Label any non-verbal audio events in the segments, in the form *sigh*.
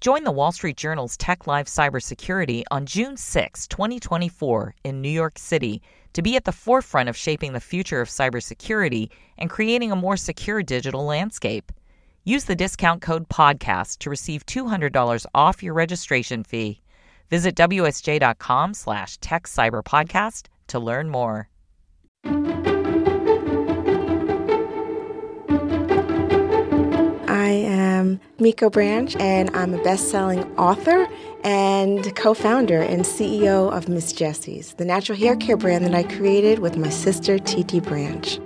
Join the Wall Street Journal's Tech Live Cybersecurity on June 6, 2024, in New York City to be at the forefront of shaping the future of cybersecurity and creating a more secure digital landscape. Use the discount code PODCAST to receive $200 off your registration fee. Visit WSJ.com slash techcyberpodcast to learn more. Miko Branch, and I'm a best selling author and co founder and CEO of Miss Jessie's, the natural hair care brand that I created with my sister, Titi Branch.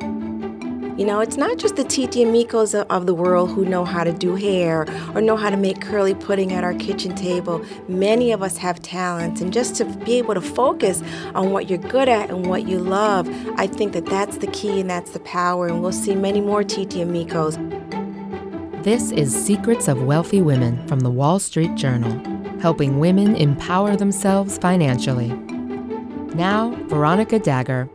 You know, it's not just the Titi and Mikos of the world who know how to do hair or know how to make curly pudding at our kitchen table. Many of us have talents, and just to be able to focus on what you're good at and what you love, I think that that's the key and that's the power, and we'll see many more Titi and Mikos. This is Secrets of Wealthy Women from the Wall Street Journal, helping women empower themselves financially. Now, Veronica Dagher.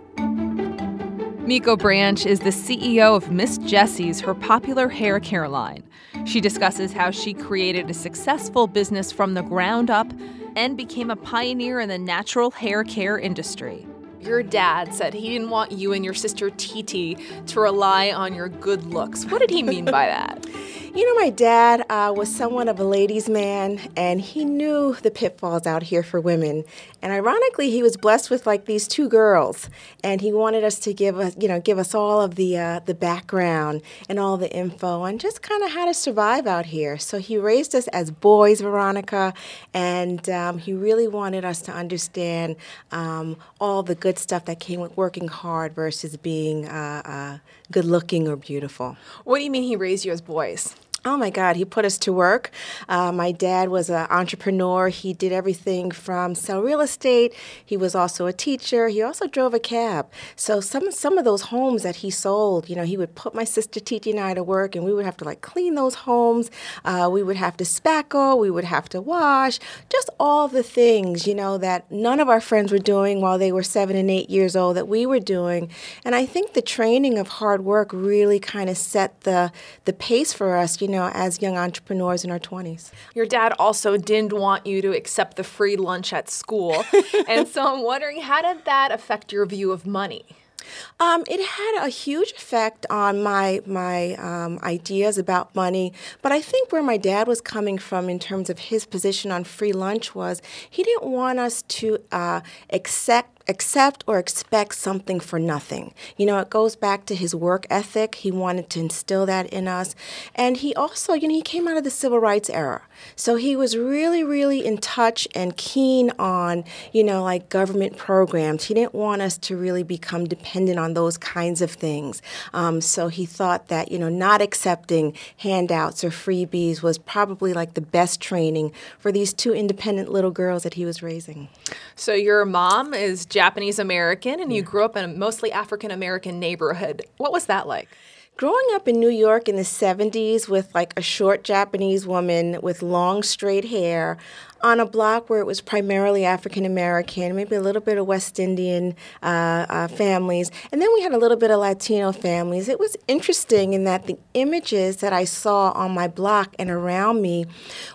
Miko Branch is the CEO of Miss Jessie's, her popular hair care line. She discusses how she created a successful business from the ground up and became a pioneer in the natural hair care industry. Your dad said he didn't want you and your sister Titi to rely on your good looks. What did he mean by that? *laughs* You know, my dad uh, was somewhat of a ladies' man, and he knew the pitfalls out here for women. And ironically, he was blessed with like these two girls, and he wanted us to give us, you know, give us all of the uh, the background and all the info, on just kind of how to survive out here. So he raised us as boys, Veronica, and um, he really wanted us to understand um, all the good stuff that came with working hard versus being uh, uh good looking or beautiful. What do you mean he raised you as boys? Oh my God, he put us to work. Uh, my dad was an entrepreneur. He did everything from sell real estate. He was also a teacher. He also drove a cab. So some some of those homes that he sold, you know, he would put my sister Titi and I to work, and we would have to like clean those homes. Uh, we would have to spackle. We would have to wash. Just all the things, you know, that none of our friends were doing while they were seven and eight years old that we were doing. And I think the training of hard work really kind of set the the pace for us, you know know, as young entrepreneurs in our 20s. Your dad also didn't want you to accept the free lunch at school. *laughs* and so I'm wondering, how did that affect your view of money? Um, it had a huge effect on my my um, ideas about money, but I think where my dad was coming from in terms of his position on free lunch was he didn't want us to uh, accept accept or expect something for nothing. You know, it goes back to his work ethic. He wanted to instill that in us. And he also, you know, he came out of the civil rights era. So he was really, really in touch and keen on, you know, like government programs. He didn't want us to really become dependent on those kinds of things. Um, so he thought that, you know, not accepting handouts or freebies was probably like the best training for these two independent little girls that he was raising. So your mom is Japanese American and you grew up in a mostly African American neighborhood. What was that like? Growing up in New York in the 70s with like a short Japanese woman with long straight hair, on a block where it was primarily African American, maybe a little bit of West Indian uh, uh, families, and then we had a little bit of Latino families. It was interesting in that the images that I saw on my block and around me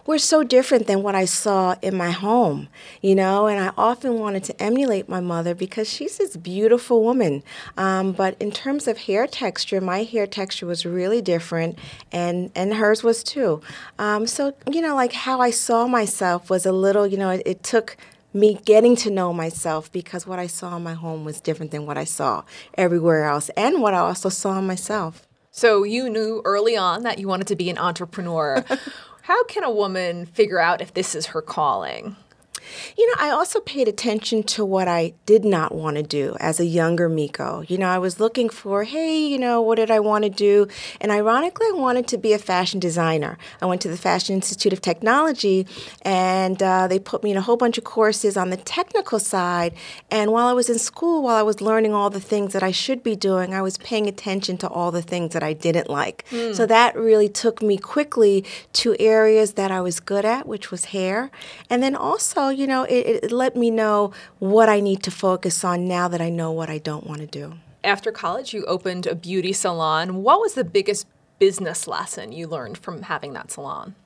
were so different than what I saw in my home, you know, and I often wanted to emulate my mother because she's this beautiful woman. Um, but in terms of hair texture, my hair texture was really different, and, and hers was too. Um, so, you know, like how I saw myself was a little, you know, it, it took me getting to know myself because what I saw in my home was different than what I saw everywhere else and what I also saw in myself. So you knew early on that you wanted to be an entrepreneur. *laughs* How can a woman figure out if this is her calling? You know, I also paid attention to what I did not want to do as a younger Miko. You know, I was looking for, hey, you know, what did I want to do? And ironically, I wanted to be a fashion designer. I went to the Fashion Institute of Technology, and uh, they put me in a whole bunch of courses on the technical side. And while I was in school, while I was learning all the things that I should be doing, I was paying attention to all the things that I didn't like. Mm. So that really took me quickly to areas that I was good at, which was hair. And then also, you know, it, it let me know what I need to focus on now that I know what I don't want to do. After college, you opened a beauty salon. What was the biggest business lesson you learned from having that salon?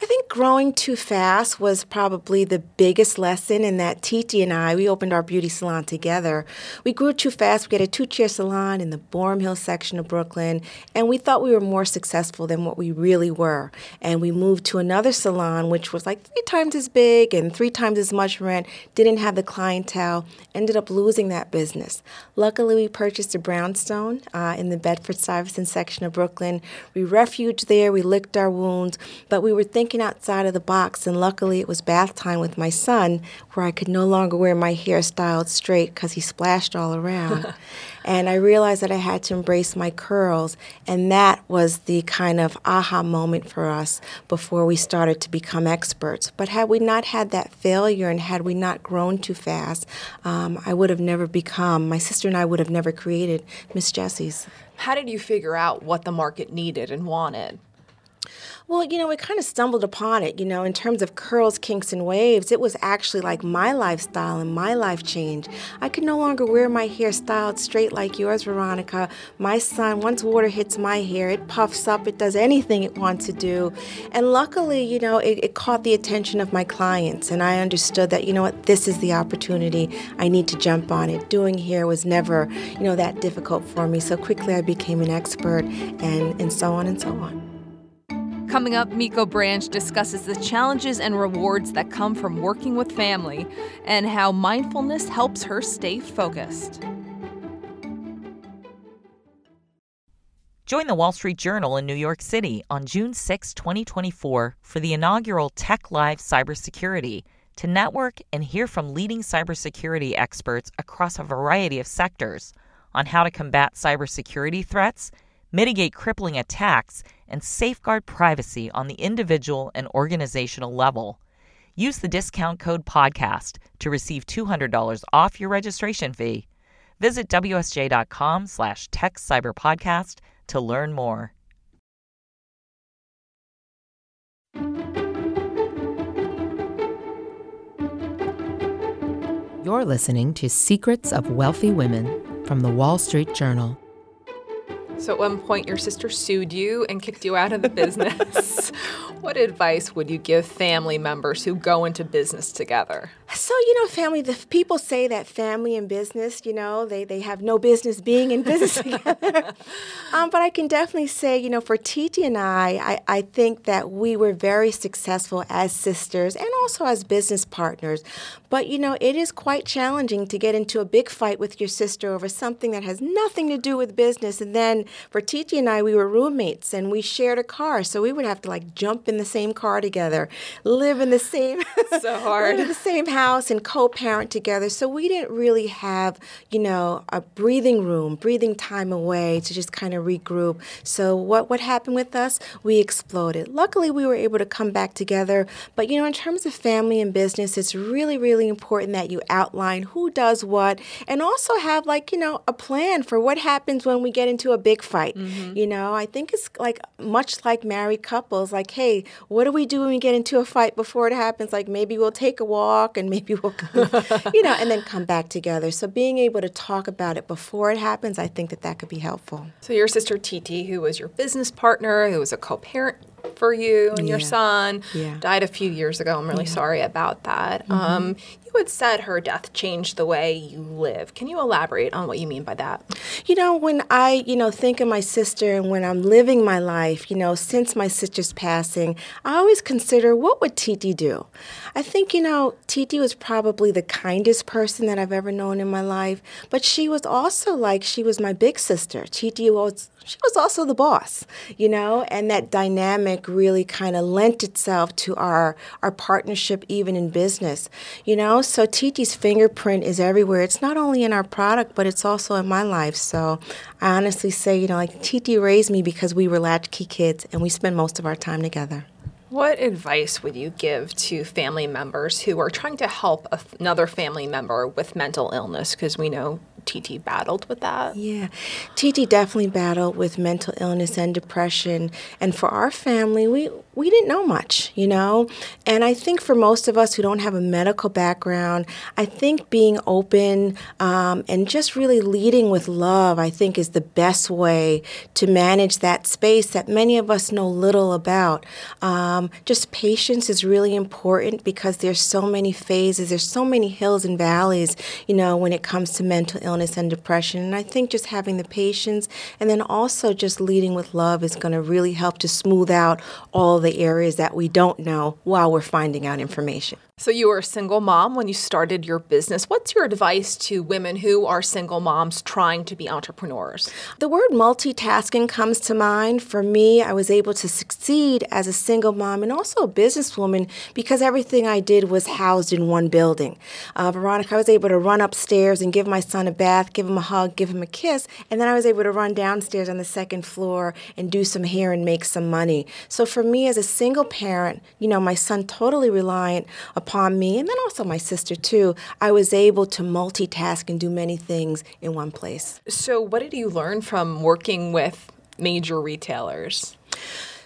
I think growing too fast was probably the biggest lesson in that Titi and I, we opened our beauty salon together. We grew too fast. We had a two chair salon in the Boerum Hill section of Brooklyn, and we thought we were more successful than what we really were. And we moved to another salon, which was like three times as big and three times as much rent, didn't have the clientele, ended up losing that business. Luckily, we purchased a brownstone uh, in the Bedford Stuyvesant section of Brooklyn. We refuged there, we licked our wounds, but we were thinking outside of the box, and luckily it was bath time with my son, where I could no longer wear my hair styled straight because he splashed all around. *laughs* and I realized that I had to embrace my curls, and that was the kind of aha moment for us before we started to become experts. But had we not had that failure and had we not grown too fast, um, I would have never become, my sister and I would have never created Miss Jessie's. How did you figure out what the market needed and wanted? Well, you know, we kind of stumbled upon it. You know, in terms of curls, kinks, and waves, it was actually like my lifestyle and my life change. I could no longer wear my hair styled straight like yours, Veronica. My son, once water hits my hair, it puffs up, it does anything it wants to do. And luckily, you know, it, it caught the attention of my clients, and I understood that, you know what, this is the opportunity. I need to jump on it. Doing hair was never, you know, that difficult for me. So quickly I became an expert, and, and so on and so on. Coming up, Miko Branch discusses the challenges and rewards that come from working with family and how mindfulness helps her stay focused. Join the Wall Street Journal in New York City on June 6, 2024, for the inaugural Tech Live Cybersecurity to network and hear from leading cybersecurity experts across a variety of sectors on how to combat cybersecurity threats, mitigate crippling attacks, and safeguard privacy on the individual and organizational level. Use the discount code PODCAST to receive $200 off your registration fee. Visit WSJ.com slash techcyberpodcast to learn more. You're listening to Secrets of Wealthy Women from the Wall Street Journal. So, at one point, your sister sued you and kicked you out of the *laughs* business. what advice would you give family members who go into business together? So, you know, family, the people say that family and business, you know, they, they have no business being in business *laughs* together. um, but I can definitely say, you know, for Titi and I, I, I think that we were very successful as sisters and also as business partners. But, you know, it is quite challenging to get into a big fight with your sister over something that has nothing to do with business and then for Titi and I, we were roommates and we shared a car, so we would have to like jump in the same car together, live in the same *laughs* so hard, *laughs* live in the same house, and co-parent together. So we didn't really have, you know, a breathing room, breathing time away to just kind of regroup. So what what happened with us? We exploded. Luckily, we were able to come back together. But you know, in terms of family and business, it's really really important that you outline who does what, and also have like you know a plan for what happens when we get into a big big fight. Mm-hmm. You know, I think it's like much like married couples. Like, hey, what do we do when we get into a fight before it happens? Like, maybe we'll take a walk and maybe we'll, *laughs* you know, and then come back together. So being able to talk about it before it happens, I think that that could be helpful. So your sister Titi, who was your business partner, who was a co-parent for you and yeah. your son yeah. died a few years ago. I'm really yeah. sorry about that. Mm-hmm. Um, you had said her death changed the way you live. Can you elaborate on what you mean by that? You know, when I, you know, think of my sister and when I'm living my life, you know, since my sister's passing, I always consider what would Titi do? I think, you know, Titi was probably the kindest person that I've ever known in my life, but she was also like she was my big sister. Titi was she was also the boss, you know, and that dynamic really kind of lent itself to our our partnership even in business. You know, so Titi's fingerprint is everywhere. It's not only in our product, but it's also in my life. So I honestly say, you know, like Titi raised me because we were latchkey kids and we spend most of our time together. What advice would you give to family members who are trying to help another family member with mental illness? Because we know Titi battled with that. Yeah, Titi definitely battled with mental illness and depression. And for our family, we we didn't know much, you know? And I think for most of us who don't have a medical background, I think being open um, and just really leading with love, I think, is the best way to manage that space that many of us know little about. Um, just patience is really important because there's so many phases, there's so many hills and valleys, you know, when it comes to mental illness and depression. And I think just having the patience and then also just leading with love is going to really help to smooth out all the areas that we don't know while we're finding out information. So, you were a single mom when you started your business. What's your advice to women who are single moms trying to be entrepreneurs? The word multitasking comes to mind. For me, I was able to succeed as a single mom and also a businesswoman because everything I did was housed in one building. Uh, Veronica, I was able to run upstairs and give my son a bath, give him a hug, give him a kiss, and then I was able to run downstairs on the second floor and do some hair and make some money. So, for me as a single parent, you know, my son totally reliant upon upon me, and then also my sister too, I was able to multitask and do many things in one place. So, what did you learn from working with major retailers?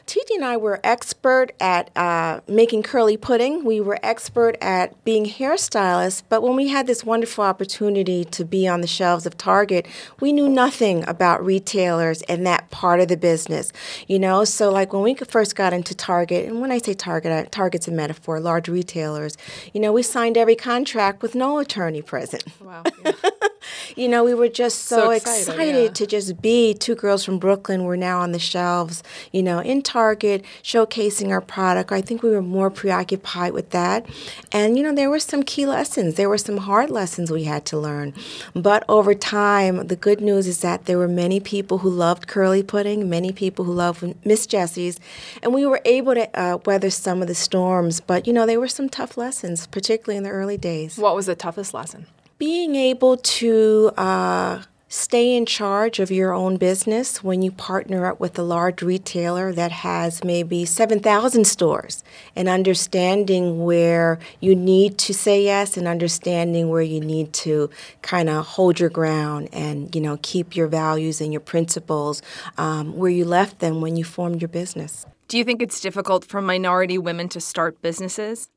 Titi and I were expert at uh, making curly pudding. We were expert at being hairstylists. But when we had this wonderful opportunity to be on the shelves of Target, we knew nothing about retailers and that part of the business. You know, so like when we first got into Target, and when I say Target, Target's a metaphor, large retailers. You know, we signed every contract with no attorney present. Wow. Yeah. *laughs* you know, we were just so, so excited, excited yeah. to just be two girls from Brooklyn. We're now on the shelves, you know, in Target, showcasing our product. I think we were more preoccupied with that. And, you know, there were some key lessons. There were some hard lessons we had to learn. But over time, the good news is that there were many people who loved curly pudding, many people who loved Miss Jessie's, and we were able to uh, weather some of the storms. But, you know, there were some tough lessons, particularly in the early days. What was the toughest lesson? Being able to uh, stay in charge of your own business when you partner up with a large retailer that has maybe 7,000 stores and understanding where you need to say yes and understanding where you need to kind of hold your ground and you know keep your values and your principles um, where you left them when you formed your business. Do you think it's difficult for minority women to start businesses?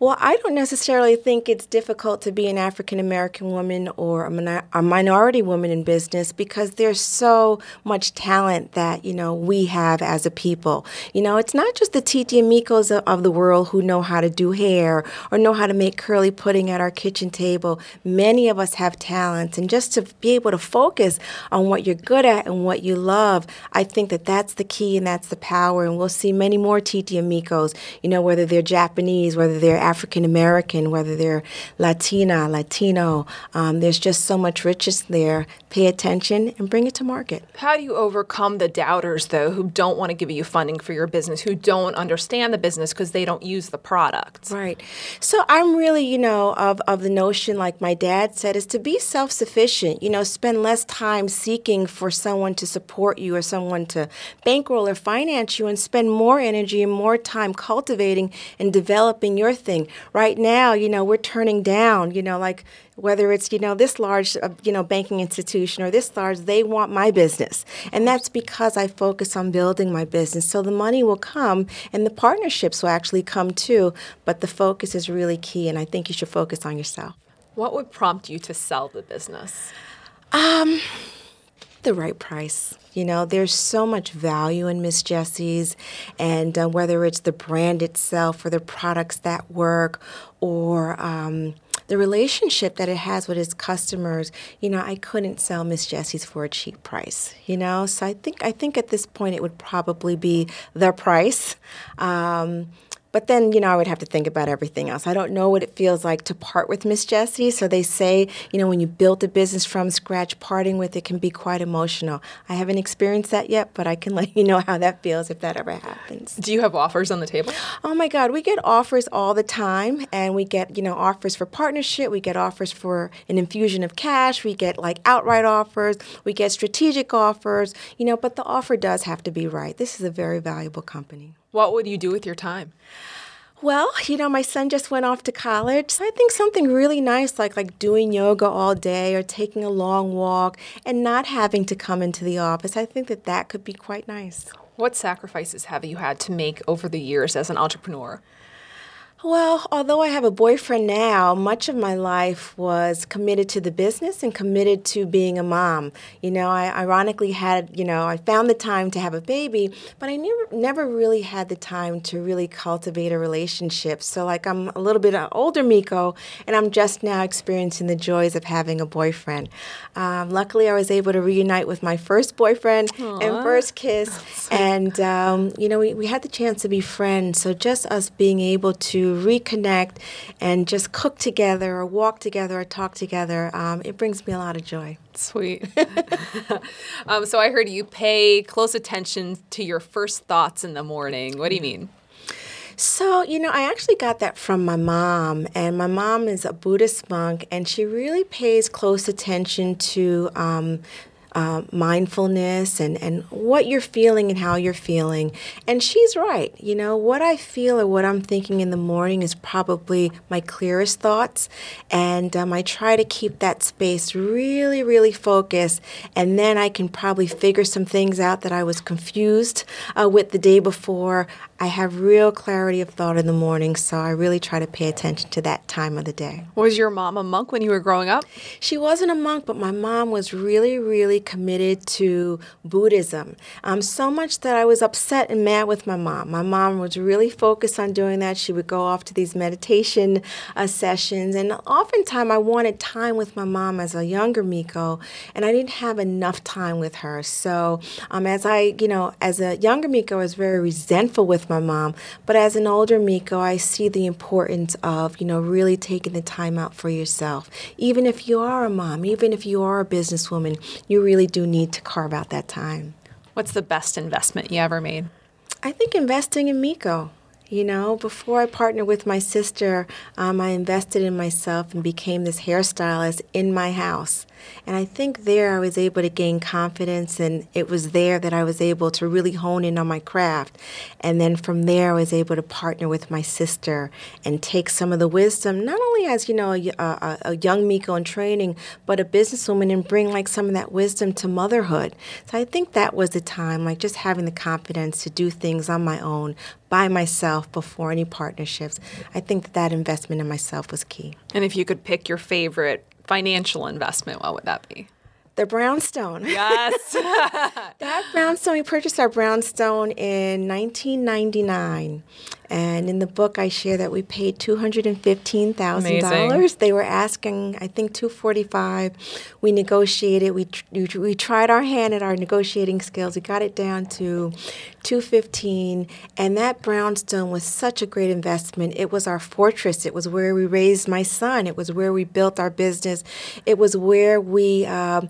Well, I don't necessarily think it's difficult to be an African American woman or a, a, minority woman in business because there's so much talent that, you know, we have as a people. You know, it's not just the Titi and Mikos of, of the world who know how to do hair or know how to make curly pudding at our kitchen table. Many of us have talents, and just to be able to focus on what you're good at and what you love, I think that that's the key and that's the power. And we'll see many more Titi and Mikos, you know, whether they're Japanese, whether they're African American, whether they're Latina, Latino. Um, there's just so much richness there. Pay attention and bring it to market. How do you overcome the doubters, though, who don't want to give you funding for your business, who don't understand the business because they don't use the product? Right. So I'm really, you know, of, of the notion, like my dad said, is to be self sufficient. You know, spend less time seeking for someone to support you or someone to bankroll or finance you and spend more energy and more time cultivating and developing your thing Right now, you know, we're turning down, you know, like whether it's, you know, this large, uh, you know, banking institution or this large, they want my business. And that's because I focus on building my business. So the money will come and the partnerships will actually come too, but the focus is really key and I think you should focus on yourself. What would prompt you to sell the business? Um, the right price. You know, there's so much value in Miss Jessie's, and uh, whether it's the brand itself or the products that work or um, the relationship that it has with its customers, you know, I couldn't sell Miss Jessie's for a cheap price. You know, so I think I think at this point it would probably be the price. Um, but then, you know, I would have to think about everything else. I don't know what it feels like to part with Miss Jessie. So they say, you know, when you build a business from scratch, parting with it can be quite emotional. I haven't experienced that yet, but I can *laughs* let you know how that feels if that ever happens. Do you have offers on the table? Oh my God, we get offers all the time, and we get, you know, offers for partnership. We get offers for an infusion of cash. We get like outright offers. We get strategic offers, you know, but the offer does have to be right. This is a very valuable company. What would you do with your time? Well, you know, my son just went off to college. So I think something really nice like like doing yoga all day or taking a long walk and not having to come into the office. I think that that could be quite nice. What sacrifices have you had to make over the years as an entrepreneur? Well, although I have a boyfriend now, much of my life was committed to the business and committed to being a mom. You know, I ironically had, you know, I found the time to have a baby, but I never never really had the time to really cultivate a relationship. So like I'm a little bit older Miko, and I'm just now experiencing the joys of having a boyfriend. Um, luckily, I was able to reunite with my first boyfriend Aww. and first kiss, *laughs* and um, you know, we, we had the chance to be friends. So just us being able to reconnect and just cook together or walk together or talk together, um, it brings me a lot of joy. Sweet. *laughs* um, so I heard you pay close attention to your first thoughts in the morning. What do you mean? So, you know, I actually got that from my mom, and my mom is a Buddhist monk, and she really pays close attention to um, uh, mindfulness and, and what you're feeling and how you're feeling. And she's right. You know, what I feel or what I'm thinking in the morning is probably my clearest thoughts. And um, I try to keep that space really, really focused. And then I can probably figure some things out that I was confused uh, with the day before. I have real clarity of thought in the morning, so I really try to pay attention to that time of the day. Was your mom a monk when you were growing up? She wasn't a monk, but my mom was really, really committed to Buddhism. Um, so much that I was upset and mad with my mom. My mom was really focused on doing that. She would go off to these meditation uh, sessions, and oftentimes I wanted time with my mom as a younger Miko, and I didn't have enough time with her. So um, as I, you know, as a younger Miko, I was very resentful with my mom. But as an older Miko, I see the importance of, you know, really taking the time out for yourself. Even if you are a mom, even if you are a businesswoman, you really do need to carve out that time. What's the best investment you ever made? I think investing in Miko. You know, before I partnered with my sister, um, I invested in myself and became this hairstylist in my house. And I think there I was able to gain confidence, and it was there that I was able to really hone in on my craft. And then from there, I was able to partner with my sister and take some of the wisdom, not only as, you know, a, a, a young Miko in training, but a businesswoman and bring like some of that wisdom to motherhood. So I think that was the time, like just having the confidence to do things on my own, by myself before any partnerships. I think that that investment in myself was key. And if you could pick your favorite financial investment, what would that be? The brownstone. *laughs* Yes. that brownstone, we purchased our brownstone in 1999. And in the book, I share that we paid two hundred and fifteen thousand dollars. They were asking, I think, two forty five. We negotiated. We tr- we tried our hand at our negotiating skills. We got it down to two fifteen. And that brownstone was such a great investment. It was our fortress. It was where we raised my son. It was where we built our business. It was where we. Um,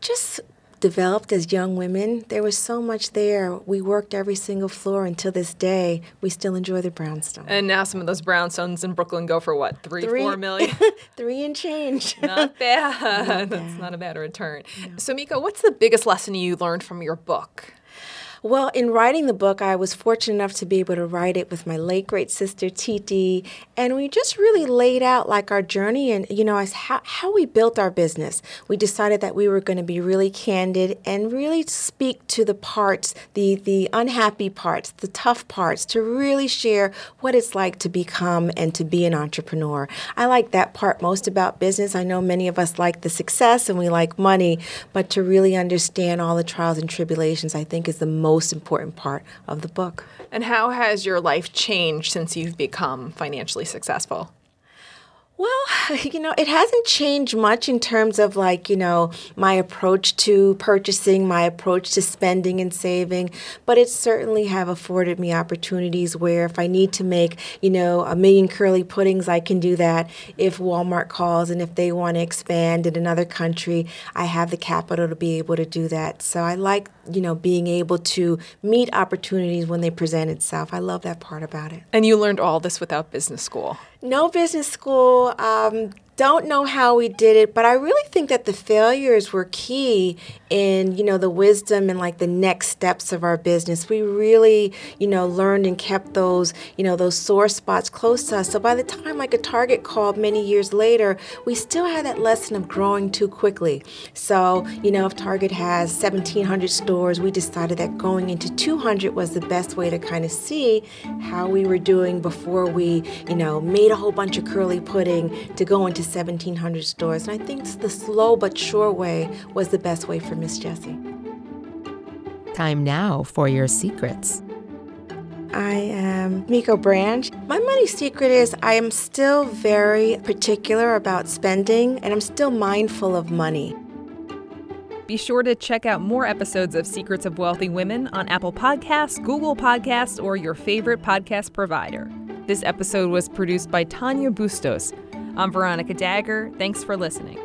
just developed as young women, there was so much there. We worked every single floor until this day. We still enjoy the brownstone. And now some of those brownstones in Brooklyn go for what, three, three four million? *laughs* three and change. *laughs* Not *laughs* bad. Not bad. That's not a bad return. No. So, Miko, what's the biggest lesson you learned from your book? Well, in writing the book, I was fortunate enough to be able to write it with my late great sister Titi, and we just really laid out like our journey and you know as how, how we built our business. We decided that we were going to be really candid and really speak to the parts, the the unhappy parts, the tough parts, to really share what it's like to become and to be an entrepreneur. I like that part most about business. I know many of us like the success and we like money, but to really understand all the trials and tribulations, I think is the most most important part of the book. And how has your life changed since you've become financially successful? Well, *laughs* you know, it hasn't changed much in terms of like, you know, my approach to purchasing, my approach to spending and saving, but it certainly have afforded me opportunities where if I need to make, you know, a million curly puddings, I can do that. If Walmart calls and if they want to expand in another country, I have the capital to be able to do that. So I like, you know, being able to meet opportunities when they present itself. I love that part about it. And you learned all this without business school. No business school. Um, don't know how we did it, but I really think that the failures were key in, you know, the wisdom and like the next steps of our business. We really, you know, learned and kept those, you know, those sore spots close to us. So by the time like a Target called many years later, we still had that lesson of growing too quickly. So, you know, if Target has 1,700 stores, we decided that going into 200 was the best way to kind of see how we were doing before we, you know, made a whole bunch of curly pudding to go into 1,700 stores. And I think the slow but sure way was the best way for Miss Jessie. Time now for your secrets. I am Miko Branch. My money secret is I am still very particular about spending and I'm still mindful of money. Be sure to check out more episodes of Secrets of Wealthy Women on Apple Podcasts, Google Podcasts, or your favorite podcast provider. This episode was produced by Tanya Bustos. I'm Veronica Dagher. Thanks for listening.